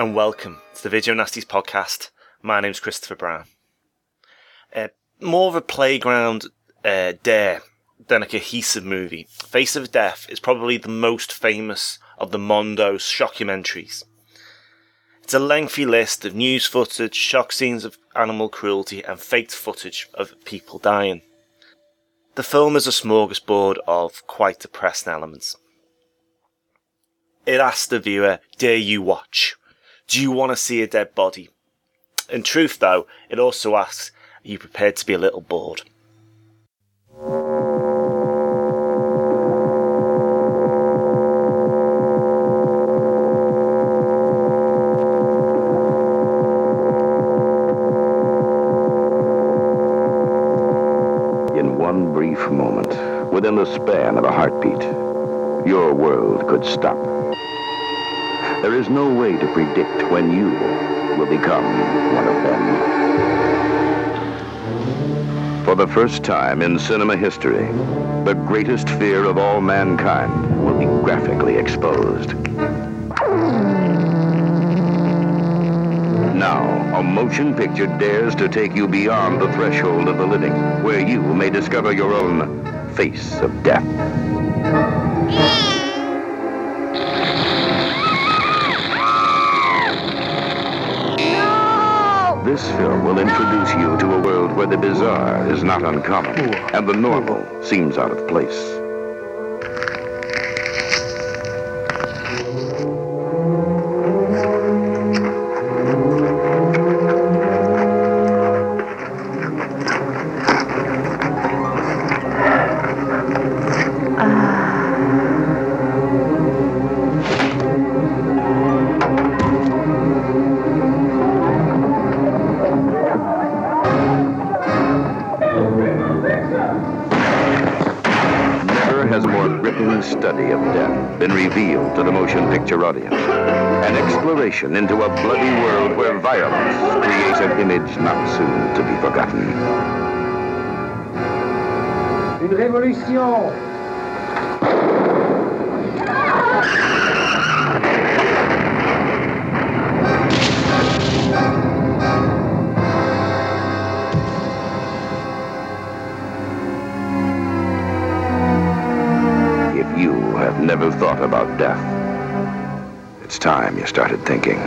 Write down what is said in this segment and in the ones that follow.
And welcome to the Video Nasties podcast. My name's Christopher Brown. Uh, more of a playground uh, dare than a cohesive movie. Face of Death is probably the most famous of the Mondo shockumentaries. It's a lengthy list of news footage, shock scenes of animal cruelty, and faked footage of people dying. The film is a smorgasbord of quite depressing elements. It asks the viewer, dare you watch? Do you want to see a dead body? In truth, though, it also asks, are you prepared to be a little bored? In one brief moment, within the span of a heartbeat, your world could stop. There is no way to predict when you will become one of them. For the first time in cinema history, the greatest fear of all mankind will be graphically exposed. Now, a motion picture dares to take you beyond the threshold of the living, where you may discover your own face of death. Film will introduce you to a world where the bizarre is not uncommon and the normal seems out of place. Has a more gripping study of death been revealed to the motion picture audience. An exploration into a bloody world where violence creates an image not soon to be forgotten. Une révolution never thought about death, it's time you started thinking.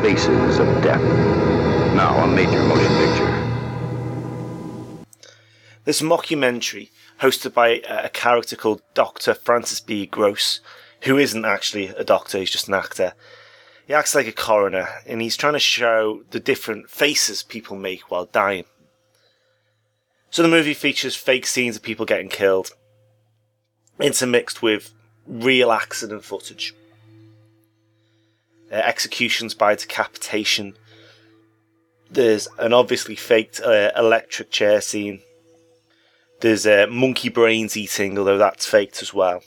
Faces of Death. Now a major motion picture. This mockumentary, hosted by uh, a character called Dr. Francis B. Gross, who isn't actually a doctor, he's just an actor. He acts like a coroner, and he's trying to show the different faces people make while dying. So the movie features fake scenes of people getting killed, intermixed with real accident footage. Uh, executions by decapitation. There's an obviously faked uh, electric chair scene. There's uh, monkey brains eating, although that's faked as well.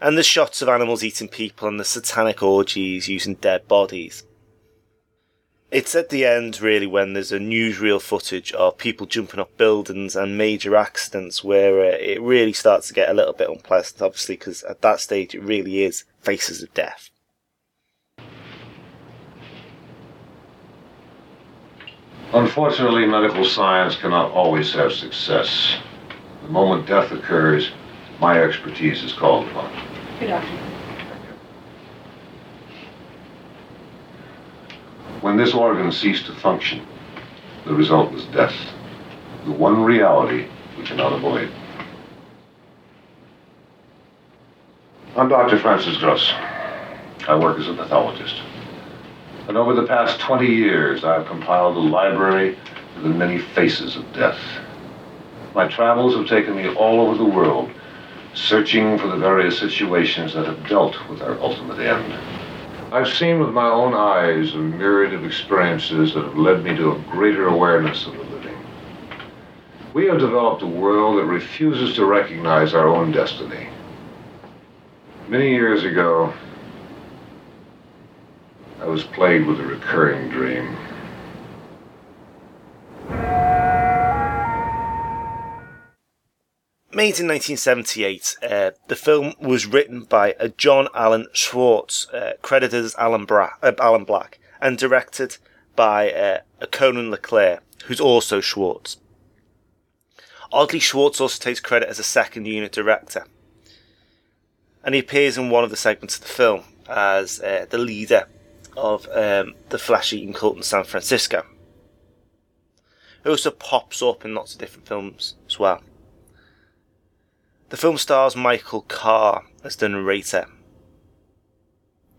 And there's shots of animals eating people and the satanic orgies using dead bodies. It's at the end, really, when there's a newsreel footage of people jumping off buildings and major accidents where uh, it really starts to get a little bit unpleasant, obviously, because at that stage it really is faces of death. Unfortunately, medical science cannot always have success. The moment death occurs, my expertise is called upon. Good doctor. When this organ ceased to function, the result was death. The one reality we cannot avoid. I'm Dr. Francis Gross. I work as a pathologist. And over the past 20 years, I've compiled a library of the many faces of death. My travels have taken me all over the world, searching for the various situations that have dealt with our ultimate end. I've seen with my own eyes a myriad of experiences that have led me to a greater awareness of the living. We have developed a world that refuses to recognize our own destiny. Many years ago, I was plagued with a recurring dream. Made in 1978, uh, the film was written by uh, John Alan Schwartz, uh, credited as Alan, Bra- uh, Alan Black, and directed by uh, Conan Le Cilaire, who's also Schwartz. Oddly, Schwartz also takes credit as a second unit director. And he appears in one of the segments of the film as the leader of um, the flesh eating cult in San Francisco. It also pops up in lots of different films as well. The film stars Michael Carr as the narrator,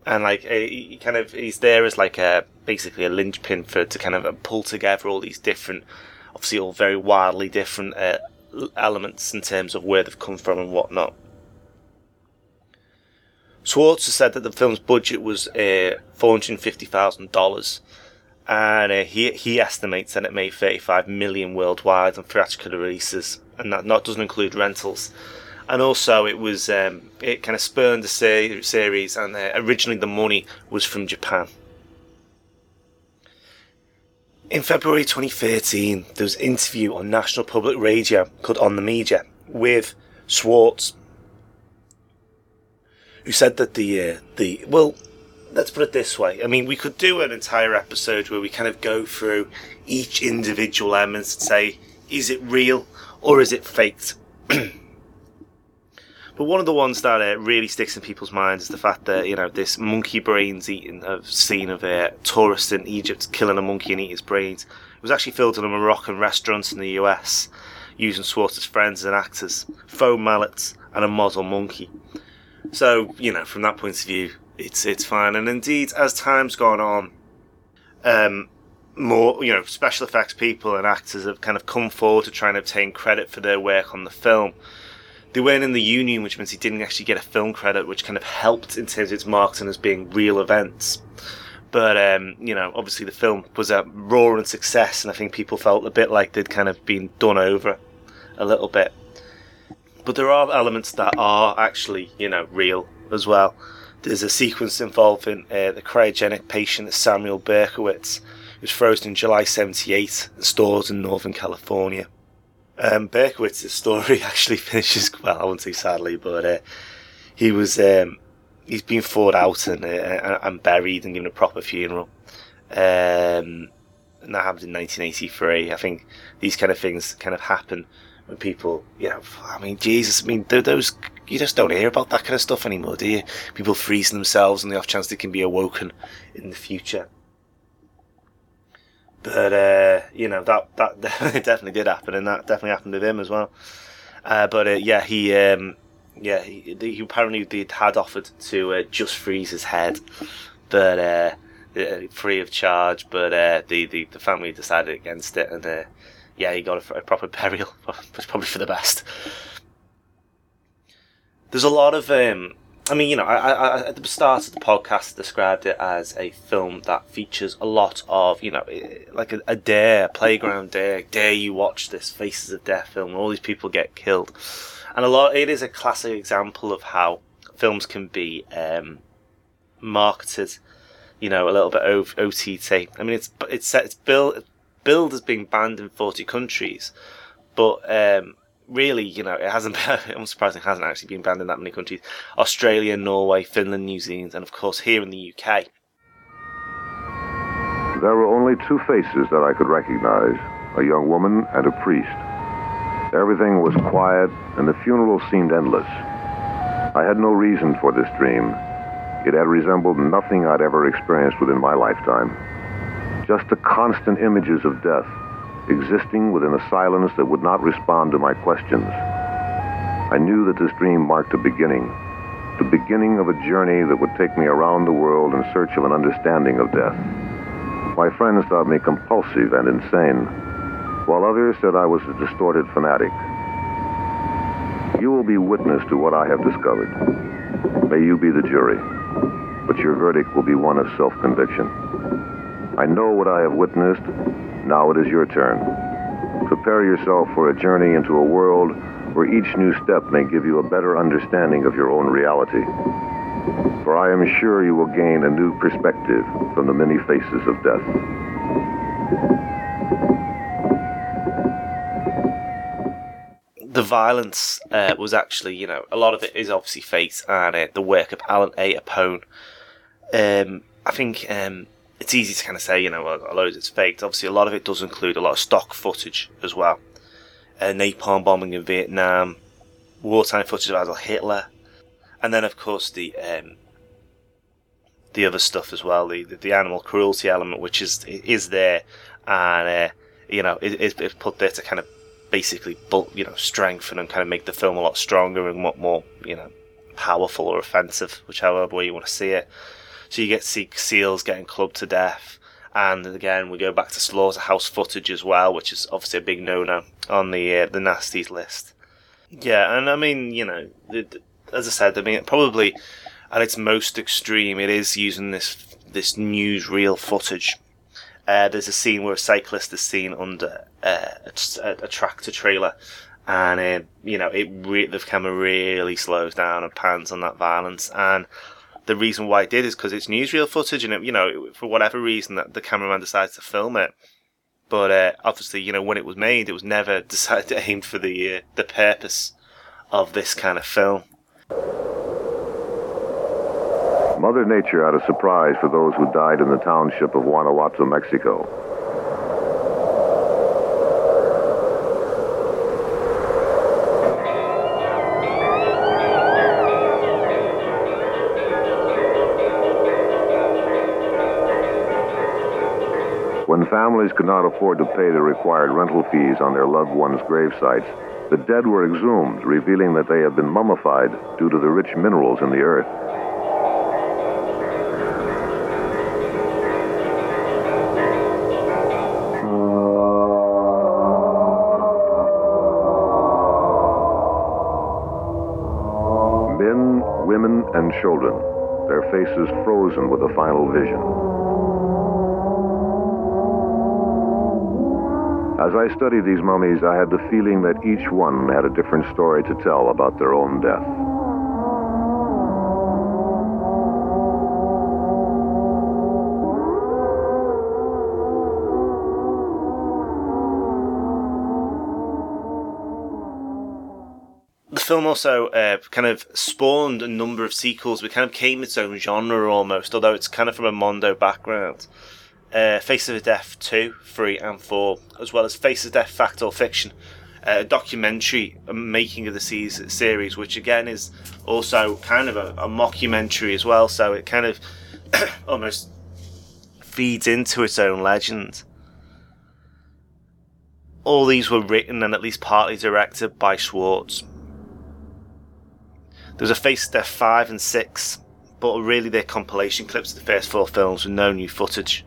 and like he kind of he's there as like a basically a linchpin for to kind of uh, pull together all these different, obviously all very wildly different uh, elements in terms of where they've come from and whatnot. Schwartz has said that the film's budget was uh, $450,000 and uh, he he estimates that it made thirty five million worldwide on theatrical releases, and that not doesn't include rentals. And also, it was um, it kind of spurned the ser- series, and uh, originally the money was from Japan. In February 2013, there was an interview on National Public Radio called On the Media with Schwartz, who said that the uh, the well, let's put it this way. I mean, we could do an entire episode where we kind of go through each individual element and say, is it real or is it faked? But one of the ones that uh, really sticks in people's minds is the fact that you know this monkey brains eating of scene of a tourist in Egypt killing a monkey and eating his brains. It was actually filmed in a Moroccan restaurant in the US, using Schwartz's friends and actors, foam mallets, and a model monkey. So you know, from that point of view, it's it's fine. And indeed, as time's gone on, um, more you know, special effects people and actors have kind of come forward to try and obtain credit for their work on the film they weren't in the union, which means he didn't actually get a film credit, which kind of helped in terms of its marketing as being real events. But um, you know, obviously the film was a roaring success, and I think people felt a bit like they'd kind of been done over a little bit. But there are elements that are actually, you know, real as well. There's a sequence involving uh, the cryogenic patient Samuel Berkowitz, who was frozen in July '78 and stored in Northern California. Um, Berkowitz's story actually finishes well. I wouldn't say sadly, but uh, he was um, he's been fought out and uh, and buried and given a proper funeral. Um, and that happened in 1983. I think these kind of things kind of happen when people, you know, I mean, Jesus, I mean, those you just don't hear about that kind of stuff anymore, do you? People freezing themselves on the off chance they can be awoken in the future. But uh, you know that that definitely did happen, and that definitely happened with him as well. Uh, but uh, yeah, he um, yeah he, he apparently did, had offered to uh, just freeze his head, but uh, uh, free of charge. But the, the the family decided against it, and yeah, he got a, a proper burial, which probably for the best. There's a lot of um, I mean, you know, I, I, at the start of the podcast, described it as a film that features a lot of, you know, eh, like a, a dare, playground dare, dare you watch this Faces of Death film, all these people get killed, and a lot. It is a classic example of how films can be um, marketed, you know, a little bit OTT. I mean, it's it's it's billed billed as being banned in forty countries, but um, really, you know, it hasn't. I'm surprised it hasn't actually been banned in that many countries: Australia, Norway, Finland, New Zealand, and of course here in the UK. There were only two faces that I could recognize: a young woman and a priest. Everything was quiet, and the funeral seemed endless. I had no reason for this dream. It had resembled nothing I'd ever experienced within my lifetime. Just the constant images of death existing within a silence that would not respond to my questions. I knew that this dream marked a beginning, the beginning of a journey that would take me around the world in search of an understanding of death. My friends thought me compulsive and insane, while others said I was a distorted fanatic. You will be witness to what I have discovered. May you be the jury, but your verdict will be one of self-conviction. I know what I have witnessed. Now it is your turn. Prepare yourself for a journey into a world where each new step may give you a better understanding of your own reality. For I am sure you will gain a new perspective from the many faces of death. the violence uh, was actually, you know, a lot of it is obviously fate and uh, the work of Allan A. Apone. Um, I think um, it's easy to kind of say, you know, a lot of it's faked. Obviously, a lot of it does include a lot of stock footage as well. Uh, napalm bombing in Vietnam, wartime footage of Adolf Hitler, and then of course the um, the other stuff as well, the, the animal cruelty element, which is is there, and uh, you know, it, it's put there to kind of basically, you know, strengthen and kind of make the film a lot stronger and more, you know, powerful or offensive, whichever way you want to see it. So you get see seals getting clubbed to death. And again, we go back to slaughterhouse footage as well, which is obviously a big no-no on the uh, the nasties list. Yeah, and I mean, you know, it, as I said, I mean, probably at its most extreme, it is using this this newsreel footage uh, there's a scene where a cyclist is seen under uh, a, a, tractor trailer, and you know it re- the camera really slows down and pans on that violence. And the reason why it did is because it's newsreel footage, and it, you know for whatever reason that the cameraman decides to film it. But uh, obviously, you know when it was made, it was never decided aimed for the uh, the purpose of this kind of film. Mother Nature had a surprise for those who died in the township of Guanajuato, Mexico. Families could not afford to pay the required rental fees on their loved ones' grave sites, the dead were exhumed, revealing that they had been mummified due to the rich minerals in the earth. Men, women, and children, their faces frozen with a final vision. As I studied these mummies, I had the feeling that each one had a different story to tell about their own death. The film also uh, kind of spawned a number of sequels. It kind of came its own genre almost, although it's kind of from a Mondo background. Uh, Face of Death 2, 3, and 4, as well as Face of Death Fact or Fiction, uh, a documentary making of the series, which again is also kind of a, a mockumentary as well, so it kind of almost feeds into its own legend. All these were written and at least partly directed by Schwartz. There was a Face of Death 5 and 6, but really they're compilation clips of the first four films with no new footage.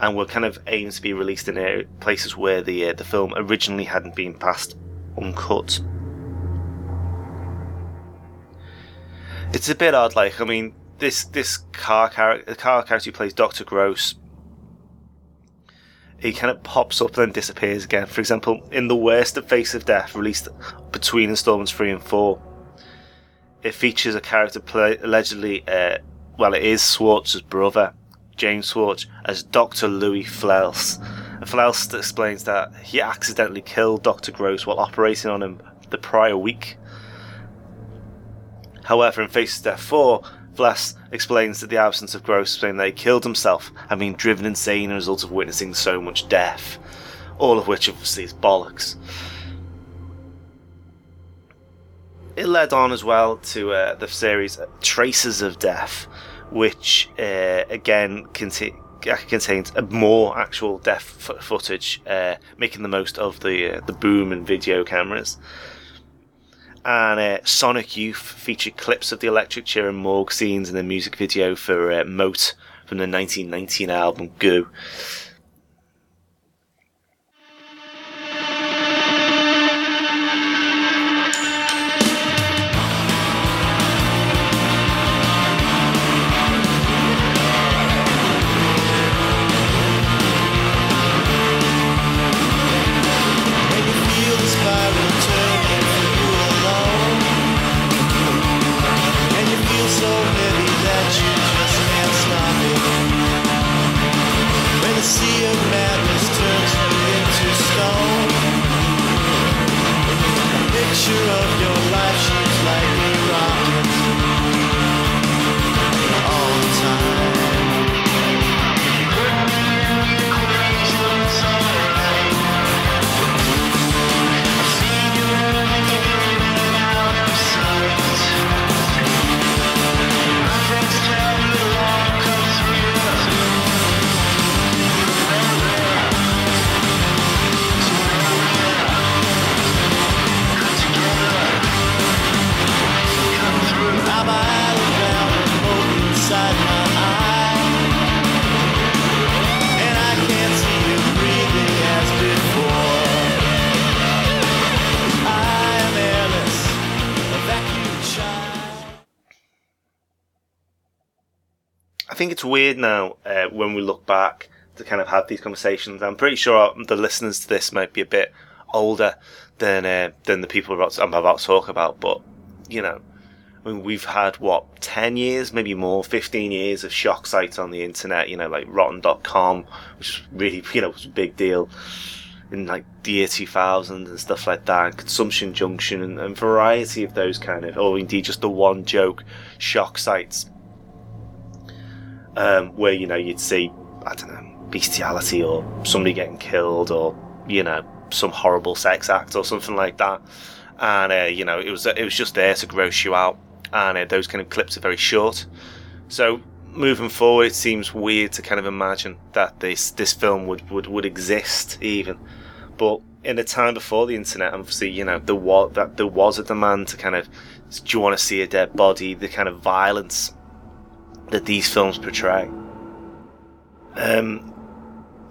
And were kind of aimed to be released in places where the uh, the film originally hadn't been passed uncut. It's a bit odd, like I mean, this this Carr character, the Carr character who plays Doctor Gross, he kind of pops up and then disappears again. For example, in the worst of Face of Death, released between installments three and four, it features a character play, allegedly, uh, well, it is Schwartz's brother, James Schwartz, as Dr. Louis Flellis. Flellis explains that he accidentally killed Dr. Gross while operating on him the prior week. However, in Faces Death 4, Flellis explains that the absence of Gross saying that he killed himself and been driven insane as a result of witnessing so much death. All of which obviously is bollocks it led on as well to uh, the series Traces of Death, which uh, again conti- contains more actual death f- footage, uh, making the most of the uh, the boom and video cameras. And uh, Sonic Youth featured clips of the electric chair and morgue scenes in the music video for uh, Mote from the 1919 album Goo. It's weird now uh, when we look back to kind of have these conversations. I'm pretty sure the listeners to this might be a bit older than uh, than the people about I'm about to talk about, but you know, I mean, we've had what ten years, maybe more, fifteen years of shock sites on the internet. You know, like Rotten.com, which is really you know was a big deal in like the year 2000 and stuff like that, Consumption Junction and, and variety of those kind of, or indeed just the one joke shock sites, um, where you know you'd see I don't know bestiality or somebody getting killed or you know some horrible sex act or something like that, and uh, you know it was it was just there to gross you out, and uh, those kind of clips are very short, so. Moving forward, it seems weird to kind of imagine that this this film would, would, would exist even, but in a time before the internet, obviously, you know, there was that there was a demand to kind of, do you want to see a dead body? The kind of violence that these films portray. Um,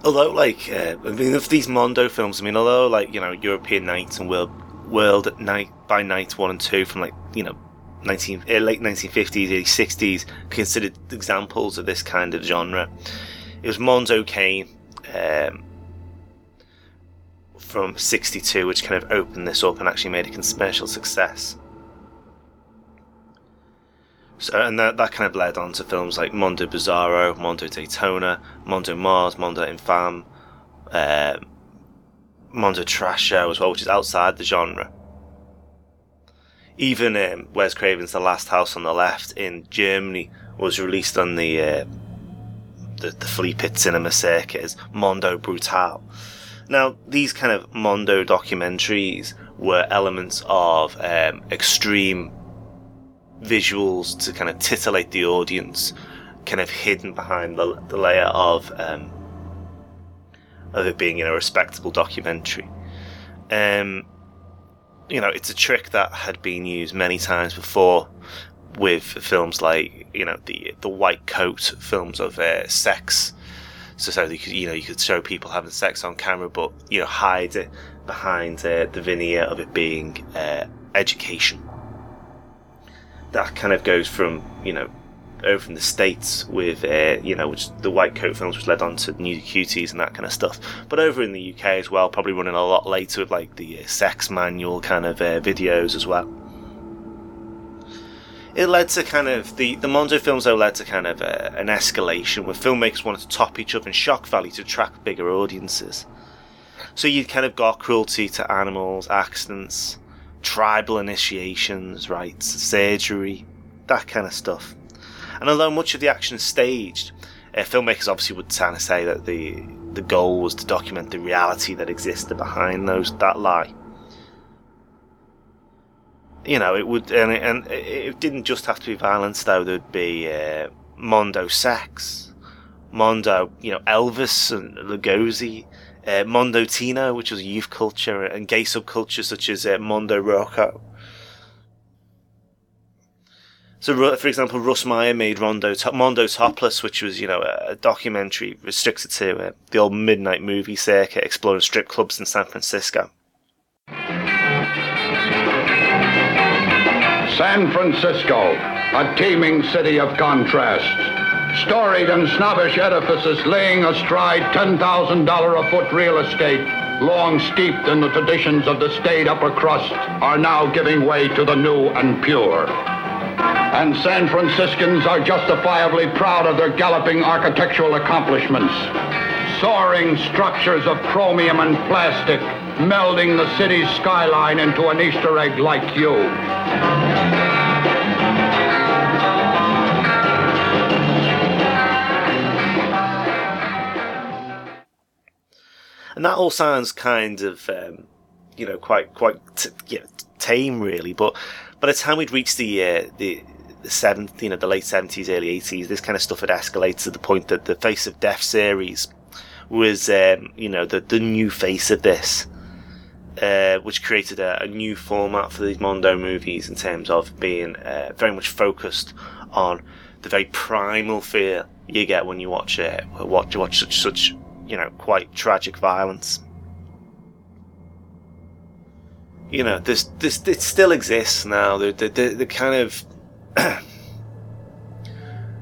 although, like, uh, I mean, of these Mondo films, I mean, although, like, you know, European Night and World World at Night by Night one and two from like, you know, 19 uh, late 1950s, early 60s, considered examples of this kind of genre. It was Mondo Cane. Um, from 62, which kind of opened this up and actually made a commercial success. So, and that, that kind of led on to films like Mondo Bizarro, Mondo Daytona, Mondo Mars, Mondo Infame, uh, Mondo Trasho as well, which is outside the genre. Even um, Wes Craven's The Last House on the Left in Germany was released on the uh, the, the Flea Pit cinema circuit as Mondo Brutal. Now, these kind of Mondo documentaries were elements of um, extreme visuals to kind of titillate the audience, kind of hidden behind the, the layer of um, of it being you know, a respectable documentary. Um, you know, it's a trick that had been used many times before with films like you know the the white coat films of uh, sex so so you could you know you could show people having sex on camera, but you know hide it behind uh, the veneer of it being uh, education. That kind of goes from you know over from the states with uh, you know which the white coat films which led on to nudie cuties and that kind of stuff but over in the UK as well probably running a lot later with like the uh, sex manual kind of uh, videos as well it led to kind of the the Mondo films though led to kind of a, uh, an escalation where filmmakers wanted to top each other in shock value to attract bigger audiences. So you kind of got cruelty to animals, accidents, tribal initiations, rites, surgery, that kind of stuff. And although much of the action is staged, uh, filmmakers obviously would kind of say that the the goal was to document the reality that existed behind those that lie you know, it would, and it, and it didn't just have to be violence though. There'd be uh, Mondo sex, Mondo, you know, Elvis and Lugosi, uh, Mondo Teeno, which was youth culture, and gay subculture such as uh, Mondo Rocco. So, for example, Russ Meyer made Rondo, Mondo Topless, which was, you know, a documentary restricted to uh, the old midnight movie circuit, exploring strip clubs in San Francisco. San Francisco, a teeming city of contrasts. Storied and snobbish edifices laying astride $10,000 a foot real estate, long steeped in the traditions of the staid upper crust, are now giving way to the new and pure. And San Franciscans are justifiably proud of their galloping architectural accomplishments. Soaring structures of chromium and plastic melding the city's skyline into an Easter egg like you. And that all sounds kind of, um, you know, quite quite t- you know, tame, really. But by the time we'd reached the uh, the the seventh, you know, the late seventies, early eighties, this kind of stuff had escalated to the point that the Face of Death series was, um, you know, the the new face of this uh, which created a, a, new format for these Mondo movies in terms of being uh, very much focused on the very primal fear you get when you watch it, watch watch such such you know quite tragic violence. You know, this this it still exists now. The the the, the kind of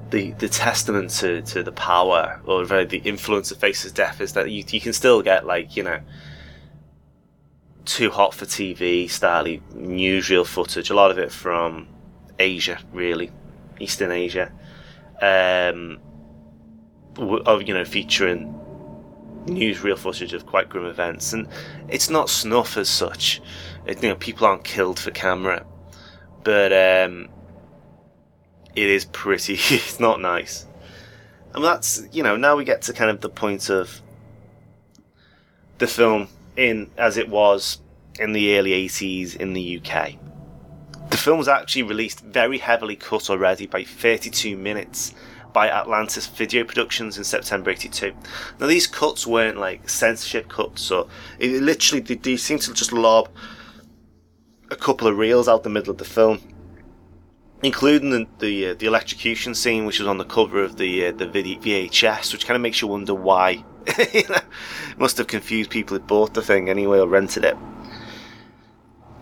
the the testament to, to the power or the influence of Faces Death is that you you can still get like you know too hot for TV style newsreel footage. A lot of it from Asia, really, Eastern Asia, um, of you know featuring newsreel footage of quite grim events, and it's not snuff as such. It, you know, people aren't killed for camera, but um, it is pretty. it's not nice. And that's you know now we get to kind of the point of the film in as it was in the early 80s in the UK. The film was actually released very heavily cut already by 32 minutes by Atlantis Video Productions in September 82. Now these cuts weren't like censorship cuts, or it literally they, they seem to just lob a couple of reels out the middle of the film including the the, uh, the, electrocution scene, which was on the cover of the uh, the VHS, which kind of makes you wonder why. you know, must have confused people who bought the thing anyway or rented it.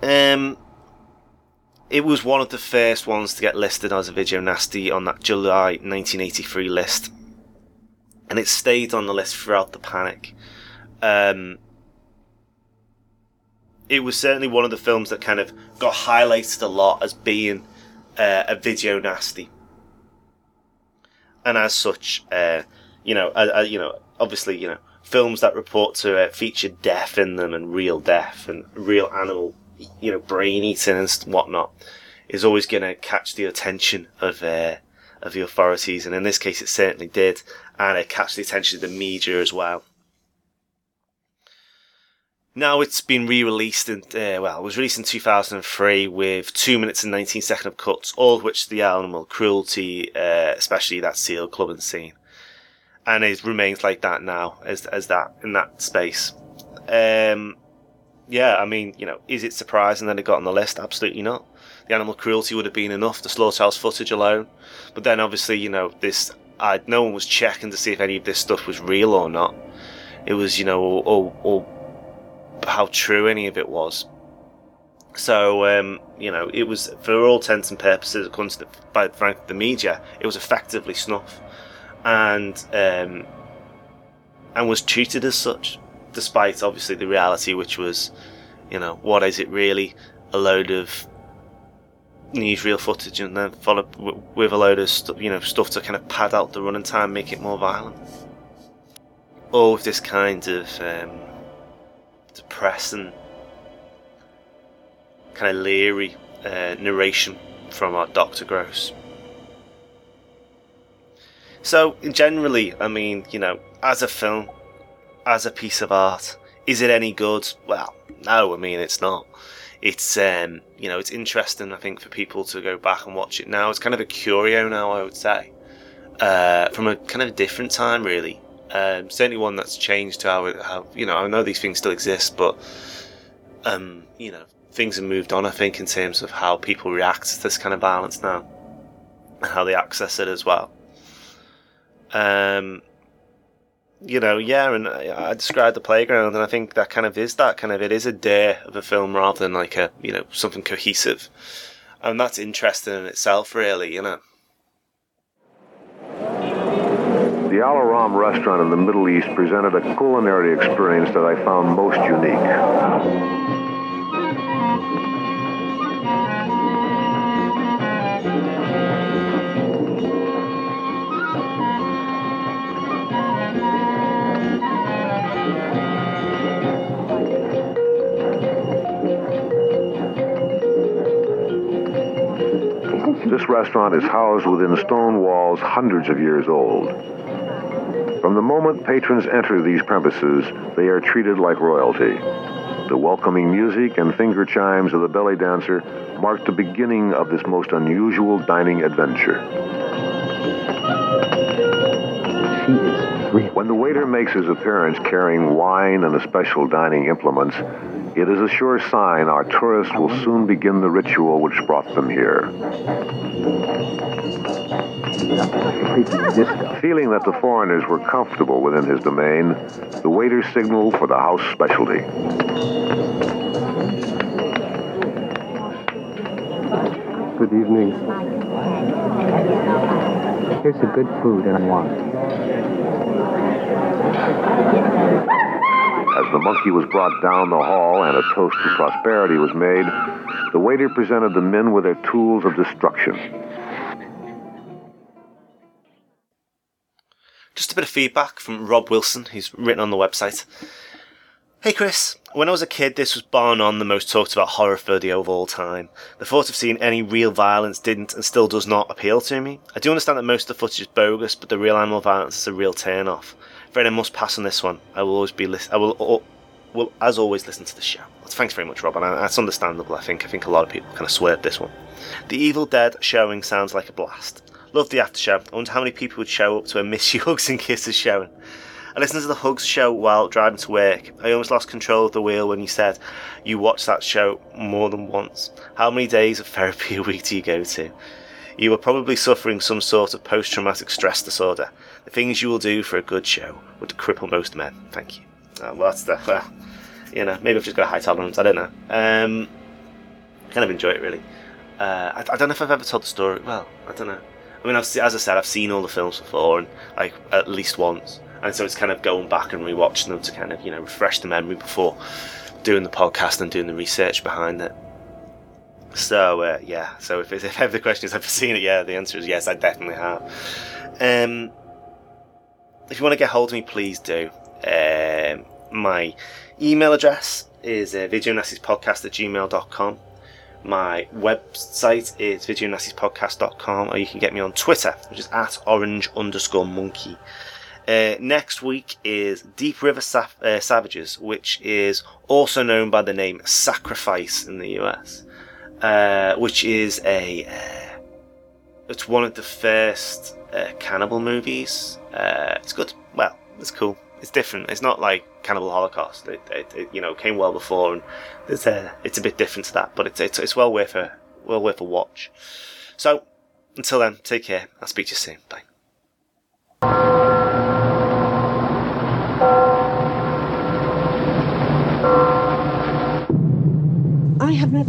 Um, it was one of the first ones to get listed as a video nasty on that July 1983 list, and it stayed on the list throughout the panic. Um, it was certainly one of the films that kind of got highlighted a lot as being uh, a video nasty, and as such, uh, you know, uh, uh, you know, obviously, you know, films that report to feature death in them and real death and real animal you know, brain eating and whatnot, is always going to catch the attention of uh, of the authorities, and in this case, it certainly did, and it catch the attention of the media as well. Now it's been re-released in uh, well, it was released in 2003 with two minutes and 19 second of cuts, all of which the animal cruelty, uh, especially that seal clubbing scene, and it remains like that now as as that in that space. Um, yeah, I mean, you know, is it surprising that it got on the list? Absolutely not. The animal cruelty would have been enough, the slaughterhouse footage alone. But then, obviously, you know, this, I, no one was checking to see if any of this stuff was real or not. It was, you know, or, or, or how true any of it was. So, um, you know, it was, for all intents and purposes, according to the, by Frank, the media, it was effectively snuff. And, um, and was treated as such despite obviously the reality, which was, you know, what is it really? A load of newsreel footage and then followed with a load of st- you know stuff to kind of pad out the running time, make it more violent. All with this kind of um, depressing, kind of leery uh, narration from our Doctor Gross. So, generally, I mean, you know, as a film, as a piece of art. Is it any good? Well, no, I mean it's not. It's um, you know, it's interesting I think for people to go back and watch it now. It's kind of a curio now, I would say. Uh, from a kind of different time really. Um, certainly one that's changed how, it, how you know, I know these things still exist, but um, you know, things have moved on I think in terms of how people react to this kind of violence now and how they access it as well. Um, you know, yeah, and I, I described the playground, and I think that kind of is that kind of it is a day of a film rather than like a you know something cohesive, and that's interesting in itself, really, you know. The Al Aram restaurant in the Middle East presented a culinary experience that I found most unique. This restaurant is housed within stone walls hundreds of years old. From the moment patrons enter these premises, they are treated like royalty. The welcoming music and finger chimes of the belly dancer mark the beginning of this most unusual dining adventure. When the waiter makes his appearance carrying wine and the special dining implements, it is a sure sign our tourists will soon begin the ritual which brought them here. Feeling that the foreigners were comfortable within his domain, the waiter signaled for the house specialty. Good evening. Here's some good food and wine. As the monkey was brought down the hall and a toast to prosperity was made, the waiter presented the men with their tools of destruction. Just a bit of feedback from Rob Wilson, who's written on the website. Hey Chris, when I was a kid, this was bar none the most talked about horror video of all time. The thought of seeing any real violence didn't and still does not appeal to me. I do understand that most of the footage is bogus, but the real animal violence is a real turn off. Afraid I must pass on this one. I will always be lis- I will, will, as always listen to the show. Thanks very much, Rob, and that's understandable. I think I think a lot of people kind of swerved this one. The Evil Dead showing sounds like a blast. Love the after show. I wonder how many people would show up to a Miss Hugs and Kisses showing. I listened to the Hugs show while driving to work. I almost lost control of the wheel when you said you watched that show more than once. How many days of therapy a week do you go to? You are probably suffering some sort of post traumatic stress disorder. The things you will do for a good show would cripple most men. Thank you. Uh, well, that's the. Well, you know, maybe I've just got a high tolerance. I don't know. Um, kind of enjoy it, really. Uh, I, I don't know if I've ever told the story. Well, I don't know. I mean, I've, as I said, I've seen all the films before, and like at least once, and so it's kind of going back and rewatching them to kind of you know refresh the memory before doing the podcast and doing the research behind it. So uh, yeah, so if, if ever the question is, have I seen it? Yeah, the answer is yes, I definitely have. Um, if you want to get hold of me, please do. Um, my email address is uh, videonastiespodcast at gmail.com. My website is videonastiespodcast.com, or you can get me on Twitter, which is at orange underscore monkey. Uh, next week is Deep River uh, Savages, which is also known by the name Sacrifice in the US, uh, which is a. Uh, it's one of the first uh, cannibal movies. It's good. Well, it's cool. It's different. It's not like Cannibal Holocaust. It, it, it you know came well before, and it's a it's a bit different to that. But it's it's, it's well worth a well worth a watch. So until then, take care. I'll speak to you soon. Bye.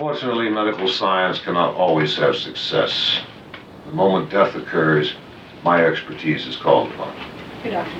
Unfortunately, medical science cannot always have success. The moment death occurs, my expertise is called upon. Good doctor.